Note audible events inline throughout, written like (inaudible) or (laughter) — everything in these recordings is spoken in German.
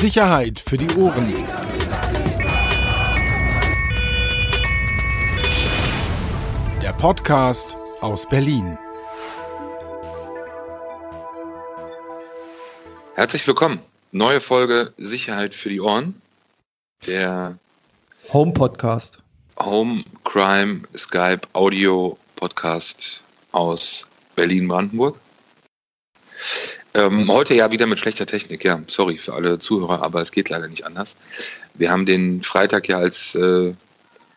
Sicherheit für die Ohren. Der Podcast aus Berlin. Herzlich willkommen. Neue Folge Sicherheit für die Ohren. Der Home Podcast. Home Crime Skype Audio Podcast aus Berlin-Brandenburg. Ähm, heute ja wieder mit schlechter Technik, ja. Sorry für alle Zuhörer, aber es geht leider nicht anders. Wir haben den Freitag ja als äh,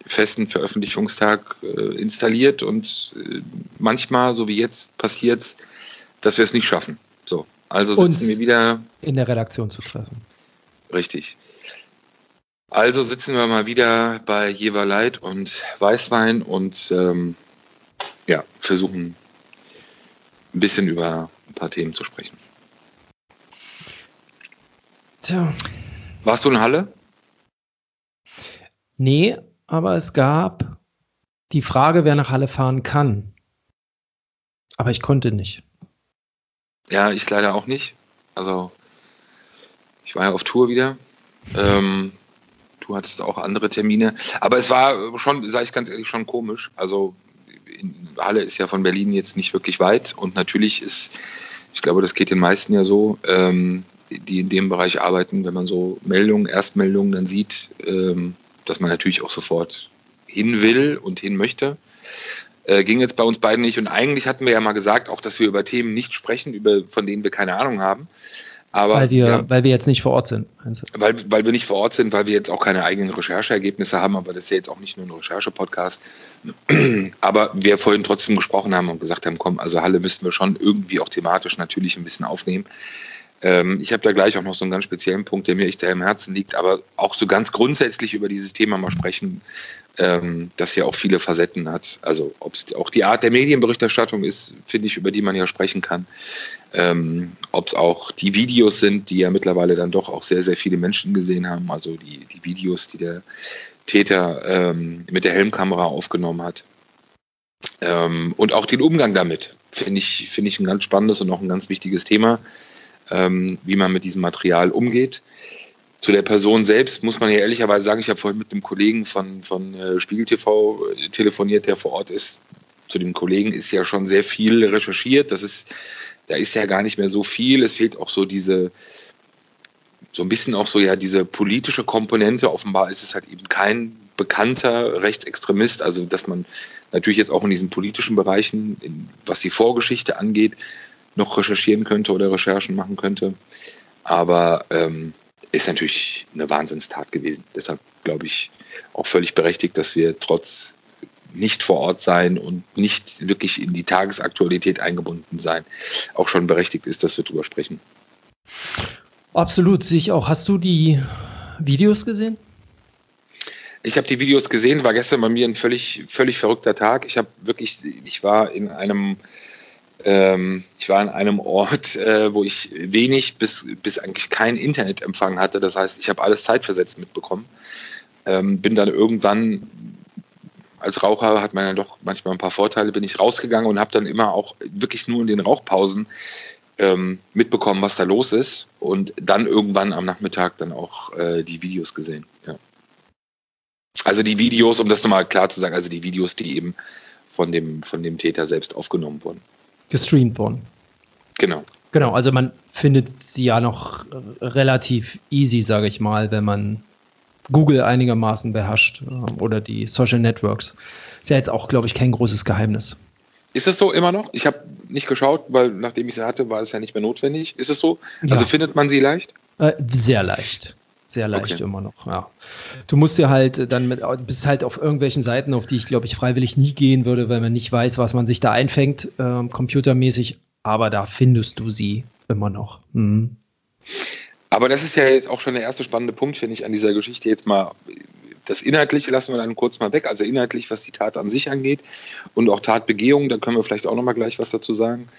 festen Veröffentlichungstag äh, installiert und äh, manchmal, so wie jetzt, passiert es, dass wir es nicht schaffen. So, also sitzen Uns wir wieder. In der Redaktion zu treffen. Richtig. Also sitzen wir mal wieder bei Jeverleit und Weißwein und ähm, ja, versuchen ein bisschen über ein paar Themen zu sprechen. Tja. Warst du in Halle? Nee, aber es gab die Frage, wer nach Halle fahren kann. Aber ich konnte nicht. Ja, ich leider auch nicht. Also ich war ja auf Tour wieder. Ähm, du hattest auch andere Termine. Aber es war schon, sage ich ganz ehrlich, schon komisch. Also in Halle ist ja von Berlin jetzt nicht wirklich weit. Und natürlich ist, ich glaube, das geht den meisten ja so, ähm, die in dem Bereich arbeiten, wenn man so Meldungen, Erstmeldungen dann sieht, ähm, dass man natürlich auch sofort hin will und hin möchte. Äh, ging jetzt bei uns beiden nicht. Und eigentlich hatten wir ja mal gesagt, auch, dass wir über Themen nicht sprechen, über, von denen wir keine Ahnung haben. Aber, weil, wir, ja, weil wir jetzt nicht vor Ort sind. weil, weil wir nicht vor Ort sind, weil wir jetzt auch keine eigenen Rechercheergebnisse haben, aber das ist ja jetzt auch nicht nur ein Recherche-Podcast. (clears throat) Aber wir vorhin trotzdem gesprochen haben und gesagt haben, komm, also Halle müssten wir schon irgendwie auch thematisch natürlich ein bisschen aufnehmen. Ähm, ich habe da gleich auch noch so einen ganz speziellen Punkt, der mir echt sehr im Herzen liegt, aber auch so ganz grundsätzlich über dieses Thema mal sprechen, ähm, das ja auch viele Facetten hat. Also ob es auch die Art der Medienberichterstattung ist, finde ich, über die man ja sprechen kann. Ähm, ob es auch die Videos sind, die ja mittlerweile dann doch auch sehr, sehr viele Menschen gesehen haben. Also die, die Videos, die der Täter ähm, mit der Helmkamera aufgenommen hat. Ähm, und auch den Umgang damit finde ich, finde ich ein ganz spannendes und auch ein ganz wichtiges Thema, ähm, wie man mit diesem Material umgeht. Zu der Person selbst muss man ja ehrlicherweise sagen, ich habe vorhin mit einem Kollegen von, von äh, Spiegel TV äh, telefoniert, der vor Ort ist. Zu dem Kollegen ist ja schon sehr viel recherchiert. Das ist, da ist ja gar nicht mehr so viel. Es fehlt auch so diese, so ein bisschen auch so ja diese politische Komponente. Offenbar ist es halt eben kein bekannter Rechtsextremist, also dass man natürlich jetzt auch in diesen politischen Bereichen, in, was die Vorgeschichte angeht, noch recherchieren könnte oder Recherchen machen könnte. Aber ähm, ist natürlich eine Wahnsinnstat gewesen. Deshalb glaube ich auch völlig berechtigt, dass wir trotz nicht vor Ort sein und nicht wirklich in die Tagesaktualität eingebunden sein, auch schon berechtigt ist, dass wir drüber sprechen. Absolut, sehe ich auch. Hast du die Videos gesehen? Ich habe die Videos gesehen, war gestern bei mir ein völlig, völlig verrückter Tag. Ich habe wirklich, ich war in einem, ähm, ich war in einem Ort, (laughs) äh, wo ich wenig bis, bis eigentlich kein Internetempfang hatte. Das heißt, ich habe alles zeitversetzt mitbekommen. Ähm, bin dann irgendwann als Raucher hat man ja doch manchmal ein paar Vorteile, bin ich rausgegangen und habe dann immer auch wirklich nur in den Rauchpausen ähm, mitbekommen, was da los ist und dann irgendwann am Nachmittag dann auch äh, die Videos gesehen. Ja. Also die Videos, um das nochmal klar zu sagen, also die Videos, die eben von dem, von dem Täter selbst aufgenommen wurden. Gestreamt worden. Genau. Genau, also man findet sie ja noch relativ easy, sage ich mal, wenn man Google einigermaßen beherrscht äh, oder die Social Networks. Ist ja jetzt auch, glaube ich, kein großes Geheimnis. Ist es so immer noch? Ich habe nicht geschaut, weil nachdem ich sie hatte, war es ja nicht mehr notwendig. Ist es so? Also Ja. findet man sie leicht? Äh, sehr leicht. Sehr leicht Okay. immer noch, ja. Du musst dir halt dann mit, bist halt auf irgendwelchen Seiten, auf die ich glaube ich freiwillig nie gehen würde, weil man nicht weiß, was man sich da einfängt, ähm, computermäßig, aber da findest du sie immer noch. Mhm. Aber das ist ja jetzt auch schon der erste spannende Punkt, finde ich, an dieser Geschichte. Jetzt mal das Inhaltliche lassen wir dann kurz mal weg. Also inhaltlich, was die Tat an sich angeht und auch Tatbegehung, da können wir vielleicht auch noch mal gleich was dazu sagen.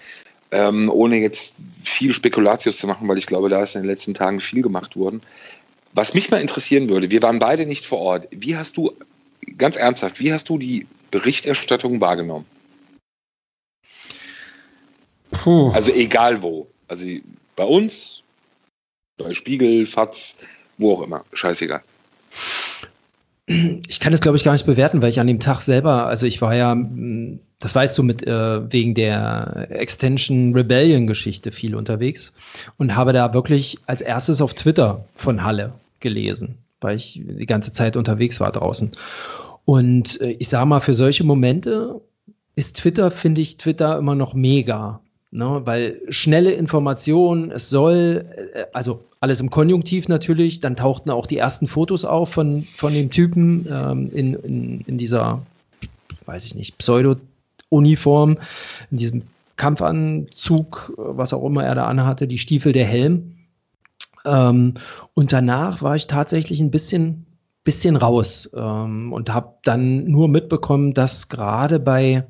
Ähm, ohne jetzt viel Spekulatius zu machen, weil ich glaube, da ist in den letzten Tagen viel gemacht worden. Was mich mal interessieren würde, wir waren beide nicht vor Ort. Wie hast du, ganz ernsthaft, wie hast du die Berichterstattung wahrgenommen? Puh. Also egal wo. Also bei uns, bei Spiegel, Fatz, wo auch immer. Scheißegal. Ich kann das, glaube ich, gar nicht bewerten, weil ich an dem Tag selber, also ich war ja, das weißt du, mit äh, wegen der Extension Rebellion Geschichte viel unterwegs und habe da wirklich als erstes auf Twitter von Halle gelesen, weil ich die ganze Zeit unterwegs war draußen. Und äh, ich sage mal, für solche Momente ist Twitter, finde ich, Twitter immer noch mega. Ne, weil schnelle Informationen, es soll, äh, also alles im Konjunktiv natürlich, dann tauchten auch die ersten Fotos auf von, von dem Typen ähm, in, in, in dieser, weiß ich nicht, Pseudo-Uniform, in diesem Kampfanzug, was auch immer er da anhatte, die Stiefel, der Helm. Ähm, und danach war ich tatsächlich ein bisschen, bisschen raus ähm, und habe dann nur mitbekommen, dass gerade bei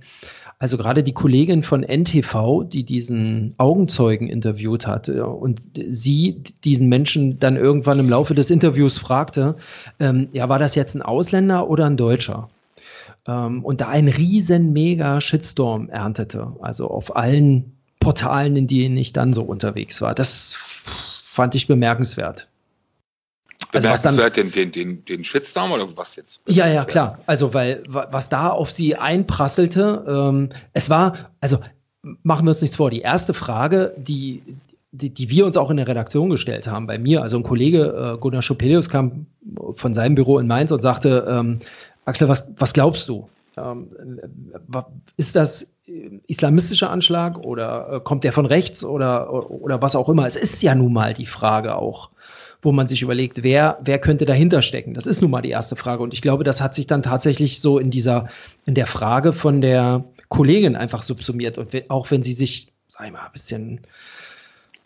also gerade die Kollegin von NTV, die diesen Augenzeugen interviewt hat äh, und sie diesen Menschen dann irgendwann im Laufe des Interviews fragte, ähm, ja, war das jetzt ein Ausländer oder ein Deutscher? Ähm, und da ein riesen mega Shitstorm erntete, also auf allen Portalen, in denen ich dann so unterwegs war. Das fand ich bemerkenswert. Also was dann, den, den, den, den Shitstorm oder was jetzt? Ja, ja, klar. Also, weil was da auf sie einprasselte, ähm, es war, also machen wir uns nichts vor, die erste Frage, die, die, die, wir uns auch in der Redaktion gestellt haben, bei mir, also ein Kollege, äh, Gunnar Schopelius, kam von seinem Büro in Mainz und sagte, ähm, Axel, was, was glaubst du? Ähm, ist das islamistischer Anschlag oder äh, kommt der von rechts oder, oder was auch immer? Es ist ja nun mal die Frage auch wo man sich überlegt, wer, wer könnte dahinter stecken? Das ist nun mal die erste Frage. Und ich glaube, das hat sich dann tatsächlich so in dieser, in der Frage von der Kollegin einfach subsumiert. Und auch wenn sie sich, sag ich mal, ein bisschen,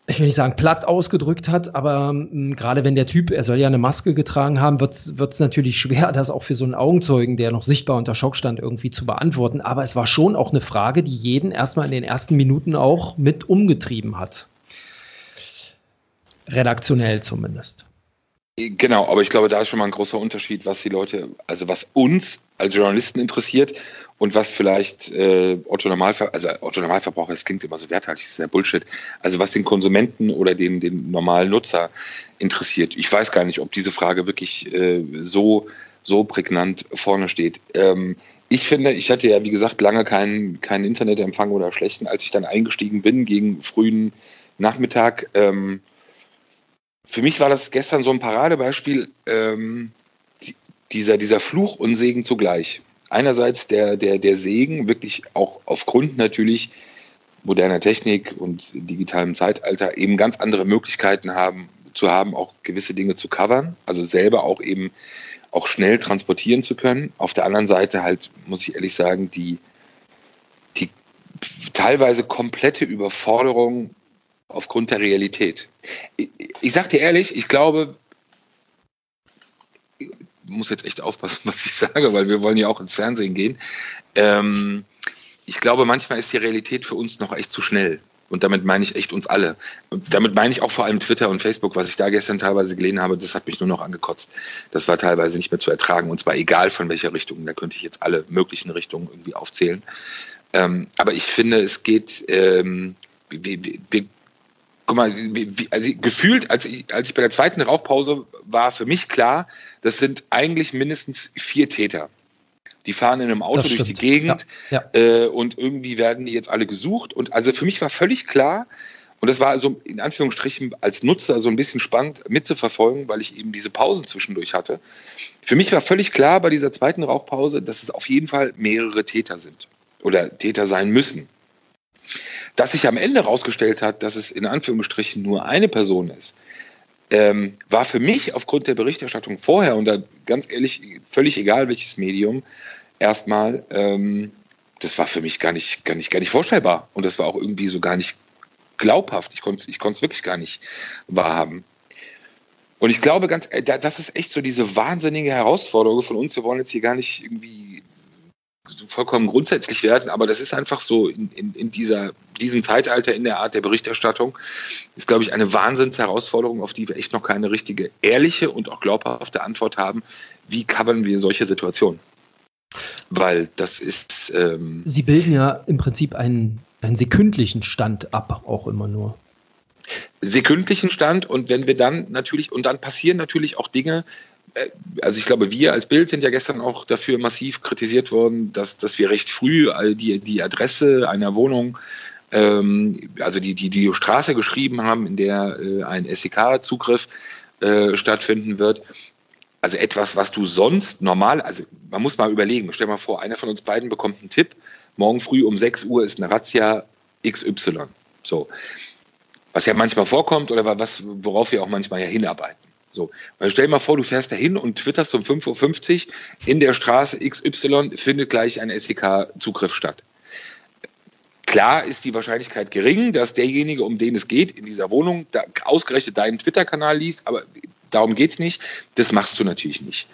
ich will nicht sagen platt ausgedrückt hat, aber mh, gerade wenn der Typ, er soll ja eine Maske getragen haben, wird es natürlich schwer, (laughs) das auch für so einen Augenzeugen, der noch sichtbar unter Schock stand, irgendwie zu beantworten. Aber es war schon auch eine Frage, die jeden erstmal in den ersten Minuten auch mit umgetrieben hat redaktionell zumindest. Genau, aber ich glaube, da ist schon mal ein großer Unterschied, was die Leute, also was uns als Journalisten interessiert und was vielleicht äh, Otto also Otto Normalverbraucher, das klingt immer so werthaltig, das ist ja Bullshit. Also was den Konsumenten oder den, den normalen Nutzer interessiert. Ich weiß gar nicht, ob diese Frage wirklich äh, so, so prägnant vorne steht. Ähm, ich finde, ich hatte ja, wie gesagt, lange keinen kein Internetempfang oder schlechten, als ich dann eingestiegen bin gegen frühen Nachmittag. Ähm, für mich war das gestern so ein Paradebeispiel, ähm, die, dieser, dieser Fluch und Segen zugleich. Einerseits der, der, der Segen, wirklich auch aufgrund natürlich moderner Technik und digitalem Zeitalter eben ganz andere Möglichkeiten haben, zu haben, auch gewisse Dinge zu covern, also selber auch eben auch schnell transportieren zu können. Auf der anderen Seite halt, muss ich ehrlich sagen, die, die teilweise komplette Überforderung aufgrund der Realität. Ich, ich sage dir ehrlich, ich glaube, muss jetzt echt aufpassen, (laughs) was ich sage, weil wir wollen ja auch ins Fernsehen gehen. Ähm, ich glaube, manchmal ist die Realität für uns noch echt zu schnell. Und damit meine ich echt uns alle. Und damit meine ich auch vor allem Twitter und Facebook, was ich da gestern teilweise gelesen habe, das hat mich nur noch angekotzt. Das war teilweise nicht mehr zu ertragen. Und zwar egal von welcher Richtung. Da könnte ich jetzt alle möglichen Richtungen irgendwie aufzählen. Ähm, aber ich finde, es geht, ähm, wir, wir, guck mal, wie, also gefühlt, als ich, als ich bei der zweiten Rauchpause war, für mich klar, das sind eigentlich mindestens vier Täter. Die fahren in einem Auto durch die Gegend ja, ja. Äh, und irgendwie werden die jetzt alle gesucht. Und also für mich war völlig klar, und das war also in Anführungsstrichen als Nutzer so ein bisschen spannend mitzuverfolgen, weil ich eben diese Pausen zwischendurch hatte. Für mich war völlig klar bei dieser zweiten Rauchpause, dass es auf jeden Fall mehrere Täter sind oder Täter sein müssen. Dass sich am Ende herausgestellt hat, dass es in Anführungsstrichen nur eine Person ist, ähm, war für mich aufgrund der Berichterstattung vorher und da ganz ehrlich völlig egal welches Medium erstmal, ähm, das war für mich gar nicht, gar nicht, gar nicht vorstellbar und das war auch irgendwie so gar nicht glaubhaft. Ich konnte es wirklich gar nicht wahrhaben. Und ich glaube ganz, äh, das ist echt so diese wahnsinnige Herausforderung von uns. Wir wollen jetzt hier gar nicht irgendwie vollkommen grundsätzlich werden, aber das ist einfach so in, in, in dieser, diesem Zeitalter in der Art der Berichterstattung, ist, glaube ich, eine Wahnsinnsherausforderung, auf die wir echt noch keine richtige, ehrliche und auch glaubhafte Antwort haben. Wie covern wir solche Situationen? Weil das ist. Ähm Sie bilden ja im Prinzip einen, einen sekündlichen Stand ab, auch immer nur. sekündlichen Stand und wenn wir dann natürlich, und dann passieren natürlich auch Dinge, also ich glaube, wir als Bild sind ja gestern auch dafür massiv kritisiert worden, dass, dass wir recht früh die, die Adresse einer Wohnung, ähm, also die, die, die Straße geschrieben haben, in der äh, ein SEK-Zugriff äh, stattfinden wird. Also etwas, was du sonst normal, also man muss mal überlegen, stell mal vor, einer von uns beiden bekommt einen Tipp, morgen früh um 6 Uhr ist eine Razzia XY. So. Was ja manchmal vorkommt oder was, worauf wir auch manchmal ja hinarbeiten. So. Weil stell dir mal vor, du fährst dahin und twitterst um 5.50 Uhr in der Straße XY findet gleich ein SEK-Zugriff statt. Klar ist die Wahrscheinlichkeit gering, dass derjenige, um den es geht, in dieser Wohnung da ausgerechnet deinen Twitter-Kanal liest, aber darum geht es nicht. Das machst du natürlich nicht.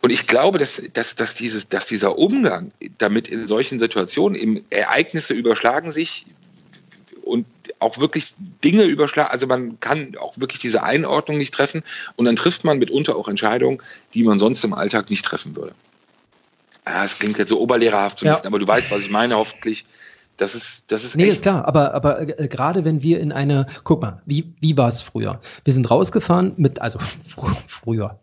Und ich glaube, dass, dass, dass, dieses, dass dieser Umgang damit in solchen Situationen, eben Ereignisse überschlagen sich und auch wirklich Dinge überschlagen, also man kann auch wirklich diese Einordnung nicht treffen und dann trifft man mitunter auch Entscheidungen, die man sonst im Alltag nicht treffen würde. Ah, es klingt jetzt so oberlehrerhaft, ja. aber du weißt, was ich meine, hoffentlich. Das ist, das ist nee, echt. ist klar, aber, aber äh, gerade wenn wir in eine, guck mal, wie, wie war es früher? Wir sind rausgefahren mit, also (laughs) fr früher,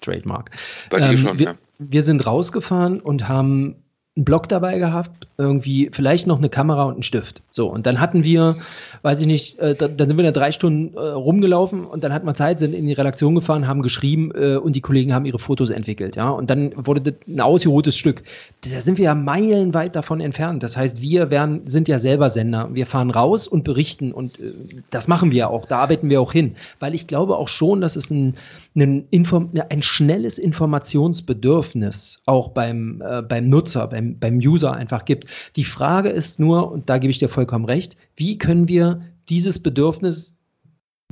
Trademark. Bei dir ähm, schon, wir, ja. Wir sind rausgefahren und haben einen Block dabei gehabt, irgendwie vielleicht noch eine Kamera und einen Stift. So, und dann hatten wir, weiß ich nicht, äh, da, dann sind wir da drei Stunden äh, rumgelaufen und dann hatten wir Zeit, sind in die Redaktion gefahren, haben geschrieben äh, und die Kollegen haben ihre Fotos entwickelt, ja. Und dann wurde das ein ausgeruhtes Stück. Da sind wir ja meilenweit davon entfernt. Das heißt, wir werden, sind ja selber Sender. Wir fahren raus und berichten und äh, das machen wir auch. Da arbeiten wir auch hin. Weil ich glaube auch schon, dass es ein, ein, Inform ein schnelles Informationsbedürfnis auch beim, äh, beim Nutzer, beim, beim User einfach gibt. Die Frage ist nur, und da gebe ich dir vollkommen recht, wie können wir dieses Bedürfnis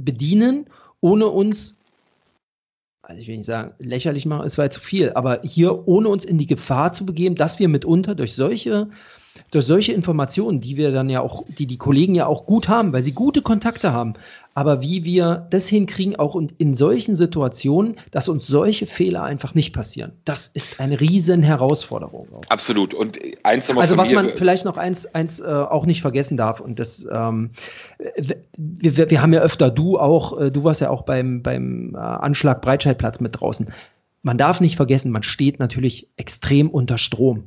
bedienen, ohne uns, also ich will nicht sagen, lächerlich machen, es war zu viel, aber hier ohne uns in die Gefahr zu begeben, dass wir mitunter durch solche durch solche Informationen, die wir dann ja auch, die die Kollegen ja auch gut haben, weil sie gute Kontakte haben, aber wie wir das hinkriegen, auch in solchen Situationen, dass uns solche Fehler einfach nicht passieren, das ist eine riesen Herausforderung. Auch. Absolut. Und eins nochmal Also was man vielleicht noch eins, eins äh, auch nicht vergessen darf und das, ähm, wir, wir haben ja öfter, du auch, äh, du warst ja auch beim, beim äh, Anschlag Breitscheidplatz mit draußen. Man darf nicht vergessen, man steht natürlich extrem unter Strom.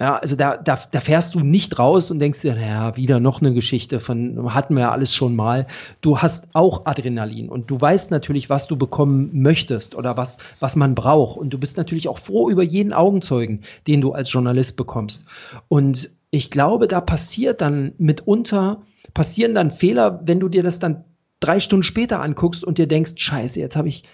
Ja, also da, da, da fährst du nicht raus und denkst dir, naja, wieder noch eine Geschichte von, hatten wir ja alles schon mal. Du hast auch Adrenalin und du weißt natürlich, was du bekommen möchtest oder was, was man braucht. Und du bist natürlich auch froh über jeden Augenzeugen, den du als Journalist bekommst. Und ich glaube, da passiert dann mitunter, passieren dann Fehler, wenn du dir das dann drei Stunden später anguckst und dir denkst, scheiße, jetzt habe ich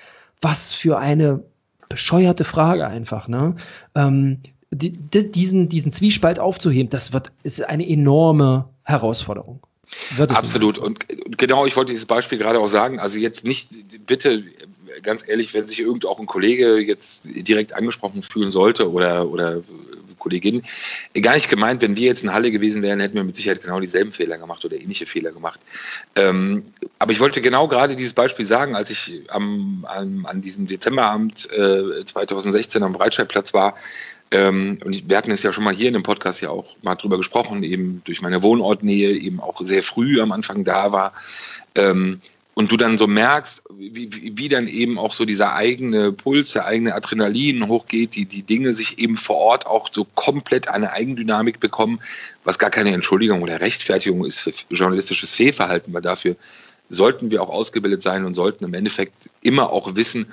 was für eine bescheuerte Frage einfach. Ne? Ähm, die, diesen, diesen Zwiespalt aufzuheben, das wird, ist eine enorme Herausforderung. Absolut. Und genau, ich wollte dieses Beispiel gerade auch sagen. Also jetzt nicht, bitte, ganz ehrlich, wenn sich irgend auch ein Kollege jetzt direkt angesprochen fühlen sollte oder, oder Kollegin, gar nicht gemeint, wenn wir jetzt in Halle gewesen wären, hätten wir mit Sicherheit genau dieselben Fehler gemacht oder ähnliche Fehler gemacht. Ähm, aber ich wollte genau gerade dieses Beispiel sagen, als ich am, am an diesem Dezemberabend äh, 2016 am Breitscheidplatz war, ähm, und wir hatten es ja schon mal hier in dem Podcast ja auch mal drüber gesprochen, eben durch meine Wohnortnähe, eben auch sehr früh am Anfang da war. Ähm, und du dann so merkst, wie, wie, wie, dann eben auch so dieser eigene Puls, der eigene Adrenalin hochgeht, die, die Dinge sich eben vor Ort auch so komplett eine Eigendynamik bekommen, was gar keine Entschuldigung oder Rechtfertigung ist für journalistisches Fehlverhalten, weil dafür sollten wir auch ausgebildet sein und sollten im Endeffekt immer auch wissen,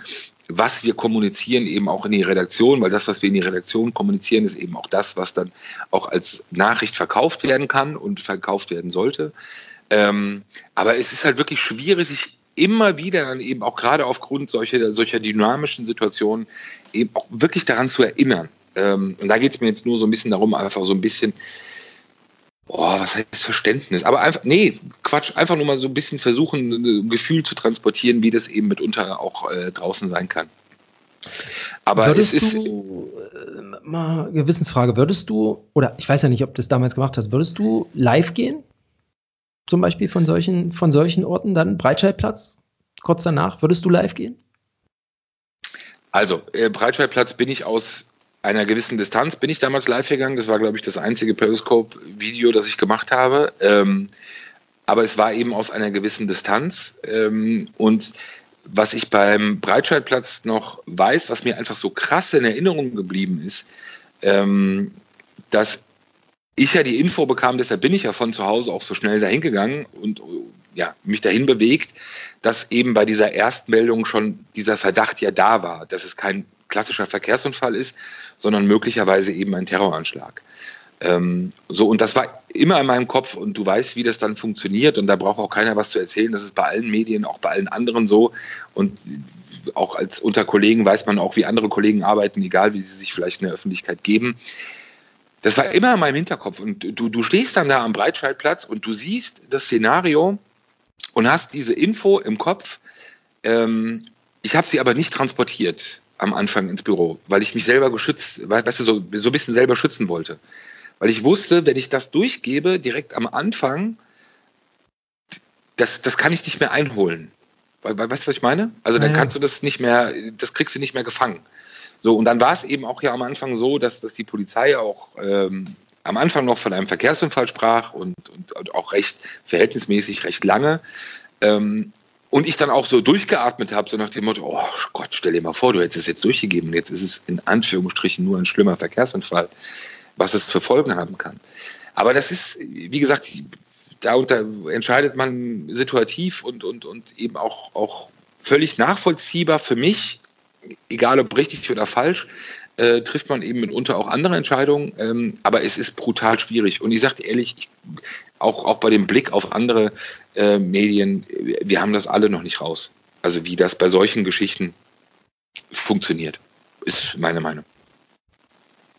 was wir kommunizieren, eben auch in die Redaktion, weil das, was wir in die Redaktion kommunizieren, ist eben auch das, was dann auch als Nachricht verkauft werden kann und verkauft werden sollte. Ähm, aber es ist halt wirklich schwierig, sich immer wieder dann eben auch gerade aufgrund solcher, solcher dynamischen Situationen eben auch wirklich daran zu erinnern. Ähm, und da geht es mir jetzt nur so ein bisschen darum, einfach so ein bisschen Boah, was heißt Verständnis? Aber einfach, nee, Quatsch, einfach nur mal so ein bisschen versuchen, ein Gefühl zu transportieren, wie das eben mitunter auch äh, draußen sein kann. Aber würdest es ist. Du, äh, mal Gewissensfrage, würdest du, oder ich weiß ja nicht, ob du das damals gemacht hast, würdest du live gehen? Zum Beispiel von solchen, von solchen Orten dann, Breitscheidplatz, kurz danach, würdest du live gehen? Also, äh, Breitscheidplatz bin ich aus einer gewissen Distanz bin ich damals live gegangen. Das war, glaube ich, das einzige Periscope-Video, das ich gemacht habe. Ähm, aber es war eben aus einer gewissen Distanz. Ähm, und was ich beim Breitscheidplatz noch weiß, was mir einfach so krass in Erinnerung geblieben ist, ähm, dass ich ja die Info bekam, deshalb bin ich ja von zu Hause auch so schnell dahin gegangen und ja, mich dahin bewegt, dass eben bei dieser Erstmeldung schon dieser Verdacht ja da war, dass es kein klassischer Verkehrsunfall ist, sondern möglicherweise eben ein Terroranschlag. Ähm, so, und das war immer in meinem Kopf und du weißt, wie das dann funktioniert und da braucht auch keiner was zu erzählen. Das ist bei allen Medien, auch bei allen anderen so. Und auch als unter Kollegen weiß man auch, wie andere Kollegen arbeiten, egal wie sie sich vielleicht in der Öffentlichkeit geben. Das war immer in meinem Hinterkopf. Und du, du stehst dann da am Breitscheidplatz und du siehst das Szenario und hast diese Info im Kopf. Ähm, ich habe sie aber nicht transportiert am Anfang ins Büro, weil ich mich selber geschützt, weißt du, so, so ein bisschen selber schützen wollte. Weil ich wusste, wenn ich das durchgebe, direkt am Anfang, das, das kann ich nicht mehr einholen. Weißt du, was ich meine? Also dann kannst du das nicht mehr, das kriegst du nicht mehr gefangen. So, und dann war es eben auch ja am Anfang so, dass, dass die Polizei auch ähm, am Anfang noch von einem Verkehrsunfall sprach und, und, und auch recht verhältnismäßig recht lange. Ähm, und ich dann auch so durchgeatmet habe, so nach dem Motto, oh Gott, stell dir mal vor, du hättest es jetzt durchgegeben, jetzt ist es in Anführungsstrichen nur ein schlimmer Verkehrsunfall was es für Folgen haben kann. Aber das ist, wie gesagt, da entscheidet man situativ und, und, und eben auch, auch völlig nachvollziehbar für mich, egal ob richtig oder falsch, äh, trifft man eben mitunter auch andere Entscheidungen. Ähm, aber es ist brutal schwierig. Und ich sage ehrlich, ich, auch, auch bei dem Blick auf andere äh, Medien, wir haben das alle noch nicht raus. Also wie das bei solchen Geschichten funktioniert, ist meine Meinung.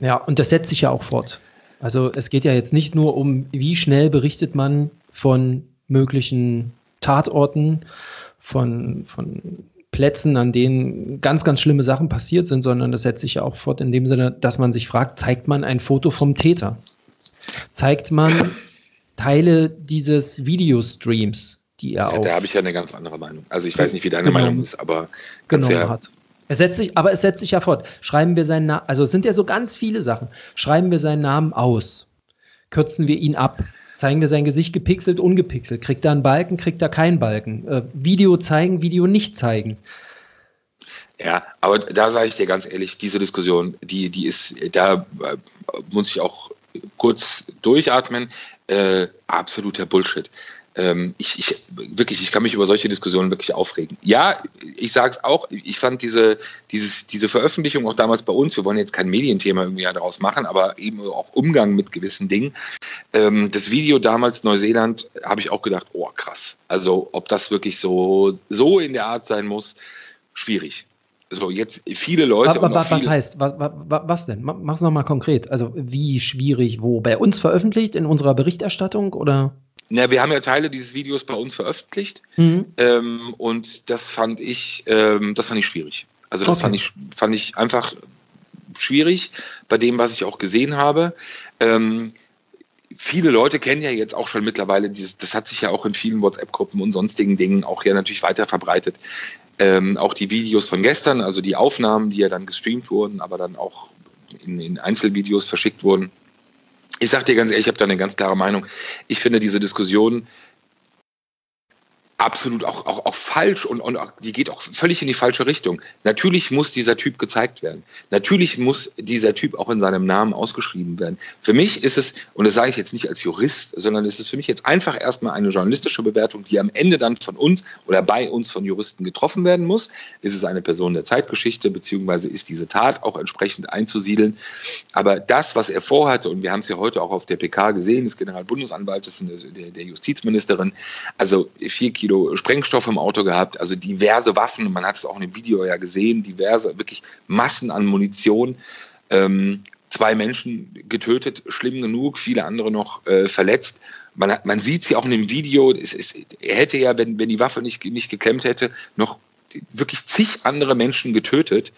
Ja, und das setzt sich ja auch fort. Also es geht ja jetzt nicht nur um, wie schnell berichtet man von möglichen Tatorten, von, von Plätzen, an denen ganz, ganz schlimme Sachen passiert sind, sondern das setzt sich ja auch fort in dem Sinne, dass man sich fragt, zeigt man ein Foto vom Täter? Zeigt man Teile dieses Videostreams, die er auch. Da habe ich ja eine ganz andere Meinung. Also ich weiß nicht, wie deine genau, Meinung ist, aber genommen ja, hat. Es setzt sich, aber es setzt sich ja fort. Schreiben wir seinen Namen, also es sind ja so ganz viele Sachen. Schreiben wir seinen Namen aus, kürzen wir ihn ab, zeigen wir sein Gesicht gepixelt, ungepixelt, kriegt er einen Balken, kriegt er keinen Balken. Äh, Video zeigen, Video nicht zeigen. Ja, aber da sage ich dir ganz ehrlich, diese Diskussion, die, die ist, da äh, muss ich auch kurz durchatmen, äh, absoluter Bullshit ähm, ich, ich, wirklich, ich kann mich über solche Diskussionen wirklich aufregen. Ja, ich sage es auch, ich fand diese, dieses, diese Veröffentlichung auch damals bei uns, wir wollen jetzt kein Medienthema irgendwie daraus machen, aber eben auch Umgang mit gewissen Dingen. Ähm, das Video damals Neuseeland habe ich auch gedacht, oh krass. Also ob das wirklich so, so in der Art sein muss, schwierig. So, jetzt viele Leute. Was, was, was heißt, was, was denn? Mach es nochmal konkret. Also, wie schwierig, wo? Bei uns veröffentlicht, in unserer Berichterstattung oder? Na, wir haben ja Teile dieses Videos bei uns veröffentlicht mhm. ähm, und das fand ich, ähm, das fand ich schwierig. Also das okay. fand ich, fand ich einfach schwierig bei dem, was ich auch gesehen habe. Ähm, viele Leute kennen ja jetzt auch schon mittlerweile, dieses, das hat sich ja auch in vielen WhatsApp-Gruppen und sonstigen Dingen auch ja natürlich weiter verbreitet. Ähm, auch die Videos von gestern, also die Aufnahmen, die ja dann gestreamt wurden, aber dann auch in, in Einzelvideos verschickt wurden ich sage dir ganz ehrlich, ich habe da eine ganz klare Meinung. Ich finde diese Diskussion absolut auch, auch, auch falsch und, und die geht auch völlig in die falsche Richtung. Natürlich muss dieser Typ gezeigt werden. Natürlich muss dieser Typ auch in seinem Namen ausgeschrieben werden. Für mich ist es, und das sage ich jetzt nicht als Jurist, sondern es ist für mich jetzt einfach erstmal eine journalistische Bewertung, die am Ende dann von uns oder bei uns von Juristen getroffen werden muss. Ist es eine Person der Zeitgeschichte, beziehungsweise ist diese Tat auch entsprechend einzusiedeln. Aber das, was er vorhatte, und wir haben es ja heute auch auf der PK gesehen, des Generalbundesanwaltes, der, der Justizministerin, also vier Kilo Kilo Sprengstoff im Auto gehabt, also diverse Waffen. Man hat es auch in dem Video ja gesehen, diverse, wirklich Massen an Munition. Ähm, zwei Menschen getötet, schlimm genug, viele andere noch äh, verletzt. Man, hat, man sieht sie auch in dem Video. Es, es, er hätte ja, wenn, wenn die Waffe nicht, nicht geklemmt hätte, noch wirklich zig andere Menschen getötet.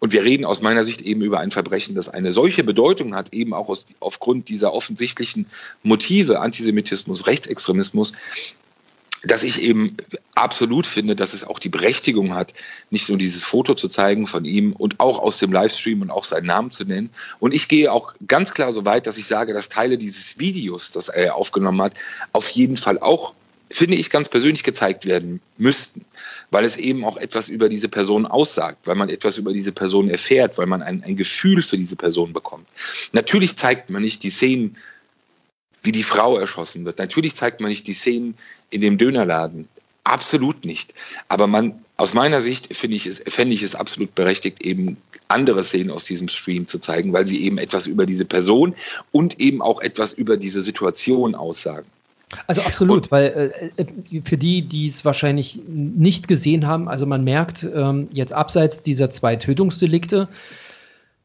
Und wir reden aus meiner Sicht eben über ein Verbrechen, das eine solche Bedeutung hat, eben auch aus, aufgrund dieser offensichtlichen Motive, Antisemitismus, Rechtsextremismus, dass ich eben absolut finde, dass es auch die Berechtigung hat, nicht nur dieses Foto zu zeigen von ihm und auch aus dem Livestream und auch seinen Namen zu nennen. Und ich gehe auch ganz klar so weit, dass ich sage, dass Teile dieses Videos, das er aufgenommen hat, auf jeden Fall auch finde ich ganz persönlich gezeigt werden müssten, weil es eben auch etwas über diese Person aussagt, weil man etwas über diese Person erfährt, weil man ein, ein Gefühl für diese Person bekommt. Natürlich zeigt man nicht die Szenen, wie die Frau erschossen wird. Natürlich zeigt man nicht die Szenen in dem Dönerladen. Absolut nicht. Aber man, aus meiner Sicht finde ich es, fände ich es absolut berechtigt, eben andere Szenen aus diesem Stream zu zeigen, weil sie eben etwas über diese Person und eben auch etwas über diese Situation aussagen. Also absolut, und, weil äh, äh, für die, die es wahrscheinlich nicht gesehen haben, also man merkt ähm, jetzt abseits dieser zwei Tötungsdelikte,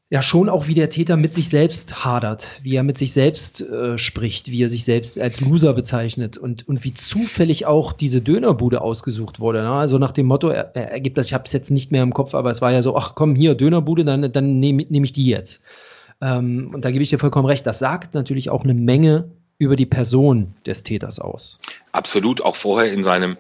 ja schon auch, wie der Täter mit sich selbst hadert, wie er mit sich selbst äh, spricht, wie er sich selbst als Loser bezeichnet und, und wie zufällig auch diese Dönerbude ausgesucht wurde. Ne? Also nach dem Motto, er, er gibt das, ich habe es jetzt nicht mehr im Kopf, aber es war ja so, ach komm, hier, Dönerbude, dann, dann nehme nehm ich die jetzt. Ähm, und da gebe ich dir vollkommen recht, das sagt natürlich auch eine Menge über die Person des Täters aus. Absolut, auch vorher in seinem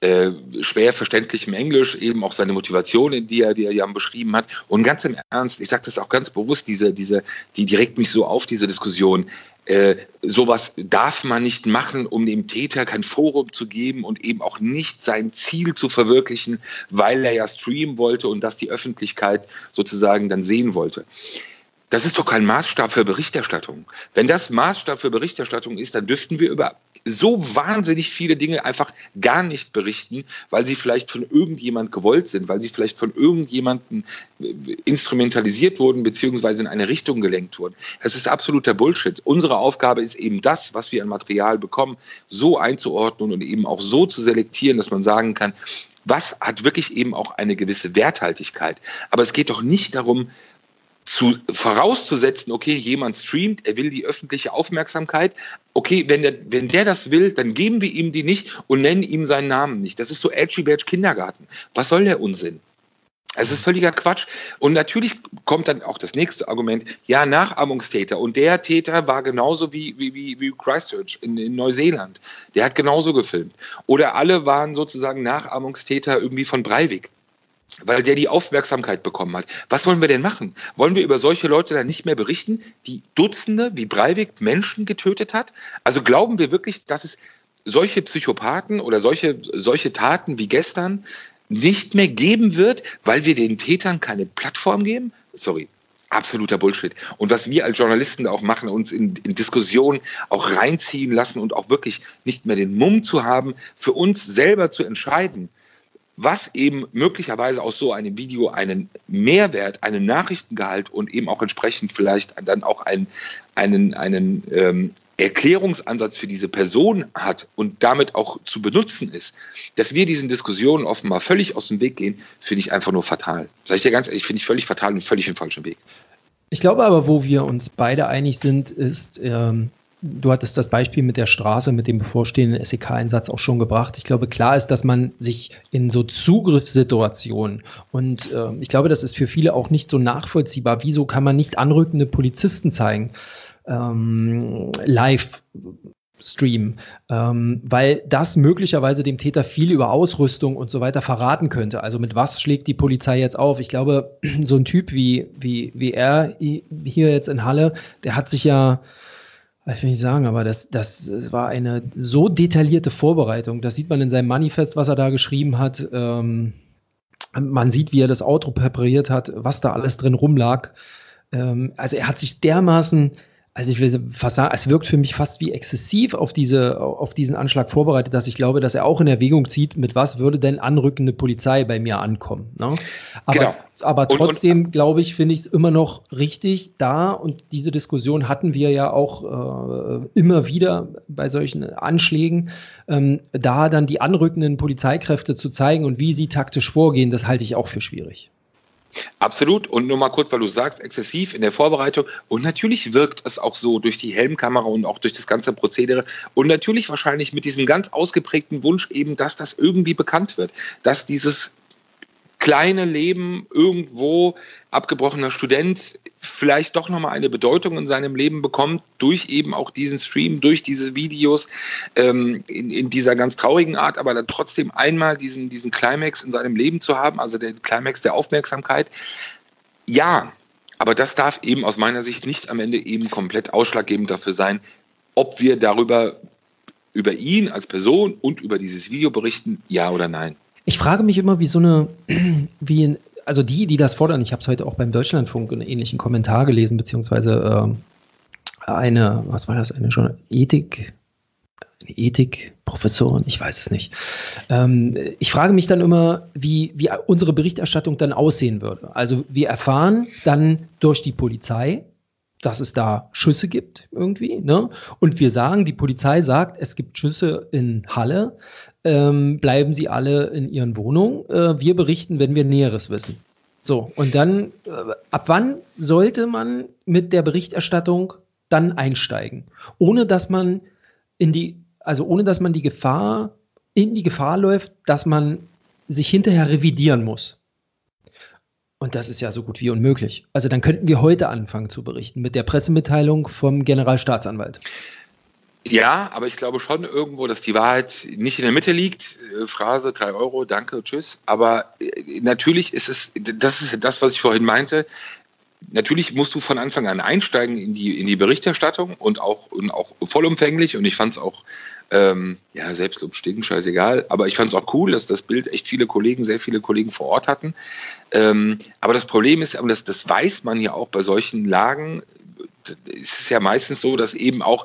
äh, schwer verständlichem Englisch eben auch seine Motivation, in die er, die er ja beschrieben hat. Und ganz im Ernst, ich sage das auch ganz bewusst, diese, diese, die direkt mich so auf diese Diskussion. Äh, sowas darf man nicht machen, um dem Täter kein Forum zu geben und eben auch nicht sein Ziel zu verwirklichen, weil er ja streamen wollte und das die Öffentlichkeit sozusagen dann sehen wollte. Das ist doch kein Maßstab für Berichterstattung. Wenn das Maßstab für Berichterstattung ist, dann dürften wir über so wahnsinnig viele Dinge einfach gar nicht berichten, weil sie vielleicht von irgendjemand gewollt sind, weil sie vielleicht von irgendjemandem äh, instrumentalisiert wurden beziehungsweise in eine Richtung gelenkt wurden. Das ist absoluter Bullshit. Unsere Aufgabe ist eben das, was wir an Material bekommen, so einzuordnen und eben auch so zu selektieren, dass man sagen kann, was hat wirklich eben auch eine gewisse Werthaltigkeit. Aber es geht doch nicht darum, zu, vorauszusetzen, okay, jemand streamt, er will die öffentliche Aufmerksamkeit. Okay, wenn der, wenn der das will, dann geben wir ihm die nicht und nennen ihm seinen Namen nicht. Das ist so Edgy Badge Kindergarten. Was soll der Unsinn? Es ist völliger Quatsch. Und natürlich kommt dann auch das nächste Argument, ja, Nachahmungstäter. Und der Täter war genauso wie, wie, wie Christchurch in, in Neuseeland. Der hat genauso gefilmt. Oder alle waren sozusagen Nachahmungstäter irgendwie von Breivik weil der die Aufmerksamkeit bekommen hat. Was wollen wir denn machen? Wollen wir über solche Leute dann nicht mehr berichten, die Dutzende, wie Breivik, Menschen getötet hat? Also glauben wir wirklich, dass es solche Psychopathen oder solche, solche Taten wie gestern nicht mehr geben wird, weil wir den Tätern keine Plattform geben? Sorry, absoluter Bullshit. Und was wir als Journalisten auch machen, uns in, in Diskussionen auch reinziehen lassen und auch wirklich nicht mehr den Mumm zu haben, für uns selber zu entscheiden, was eben möglicherweise aus so einem Video einen Mehrwert, einen Nachrichtengehalt und eben auch entsprechend vielleicht dann auch einen, einen, einen ähm, Erklärungsansatz für diese Person hat und damit auch zu benutzen ist, dass wir diesen Diskussionen offenbar völlig aus dem Weg gehen, finde ich einfach nur fatal. Sag ich dir ganz ehrlich, finde ich völlig fatal und völlig im falschen Weg. Ich glaube aber, wo wir uns beide einig sind, ist, ähm, Du hattest das Beispiel mit der Straße, mit dem bevorstehenden SEK-Einsatz auch schon gebracht. Ich glaube, klar ist, dass man sich in so Zugriffssituationen und äh, ich glaube, das ist für viele auch nicht so nachvollziehbar. Wieso kann man nicht anrückende Polizisten zeigen? Ähm, live Stream, ähm, weil das möglicherweise dem Täter viel über Ausrüstung und so weiter verraten könnte. Also mit was schlägt die Polizei jetzt auf? Ich glaube, (clears throat) so ein Typ wie, wie, wie er hier jetzt in Halle, der hat sich ja ich will nicht sagen, aber das, das, das war eine so detaillierte Vorbereitung. Das sieht man in seinem Manifest, was er da geschrieben hat. Ähm, man sieht, wie er das Auto präpariert hat, was da alles drin rumlag. Ähm, also er hat sich dermaßen also ich will fast sagen, es wirkt für mich fast wie exzessiv auf, diese, auf diesen Anschlag vorbereitet, dass ich glaube, dass er auch in Erwägung zieht, mit was würde denn anrückende Polizei bei mir ankommen. Ne? Aber, genau. aber trotzdem, und, und, glaube ich, finde ich es immer noch richtig da und diese Diskussion hatten wir ja auch äh, immer wieder bei solchen Anschlägen, ähm, da dann die anrückenden Polizeikräfte zu zeigen und wie sie taktisch vorgehen, das halte ich auch für schwierig. Absolut. Und nur mal kurz, weil du sagst, exzessiv in der Vorbereitung. Und natürlich wirkt es auch so durch die Helmkamera und auch durch das ganze Prozedere. Und natürlich wahrscheinlich mit diesem ganz ausgeprägten Wunsch eben, dass das irgendwie bekannt wird. Dass dieses kleine Leben irgendwo abgebrochener Student vielleicht doch nochmal eine Bedeutung in seinem Leben bekommt, durch eben auch diesen Stream, durch diese Videos, ähm, in, in, dieser ganz traurigen Art, aber dann trotzdem einmal diesen, diesen Climax in seinem Leben zu haben, also den Climax der Aufmerksamkeit. Ja, aber das darf eben aus meiner Sicht nicht am Ende eben komplett ausschlaggebend dafür sein, ob wir darüber über ihn als Person und über dieses Video berichten, ja oder nein? Ich frage mich immer, wie so eine, (clears throat) wie, also die, die das fordern, ich habe es heute auch beim Deutschlandfunk einen ähnlichen Kommentar gelesen, beziehungsweise äh, eine, was war das, eine schon Ethik, eine Ethikprofessorin, ich weiß es nicht. Ähm, ich frage mich dann immer, wie, wie unsere Berichterstattung dann aussehen würde. Also wir erfahren dann durch die Polizei, dass es da Schüsse gibt irgendwie. Ne? Und wir sagen, die Polizei sagt, es gibt Schüsse in Halle. Ähm, bleiben Sie alle in Ihren Wohnungen. Äh, wir berichten, wenn wir Näheres wissen. So, und dann, äh, ab wann sollte man mit der Berichterstattung dann einsteigen? Ohne dass man in die, also ohne dass man die Gefahr, in die Gefahr läuft, dass man sich hinterher revidieren muss. Und das ist ja so gut wie unmöglich. Also dann könnten wir heute anfangen zu berichten mit der Pressemitteilung vom Generalstaatsanwalt. Ja, aber ich glaube schon irgendwo, dass die Wahrheit nicht in der Mitte liegt. Äh, Phrase, drei Euro, danke, tschüss. Aber äh, natürlich ist es, das ist das, was ich vorhin meinte. Natürlich musst du von Anfang an einsteigen in die, in die Berichterstattung und auch, und auch vollumfänglich. Und ich fand es auch ähm, ja, Selbstlob stinken, scheißegal. Aber ich fand es auch cool, dass das Bild echt viele Kollegen, sehr viele Kollegen vor Ort hatten. Ähm, aber das Problem ist, und das, das weiß man ja auch bei solchen Lagen, ist es ja meistens so, dass eben auch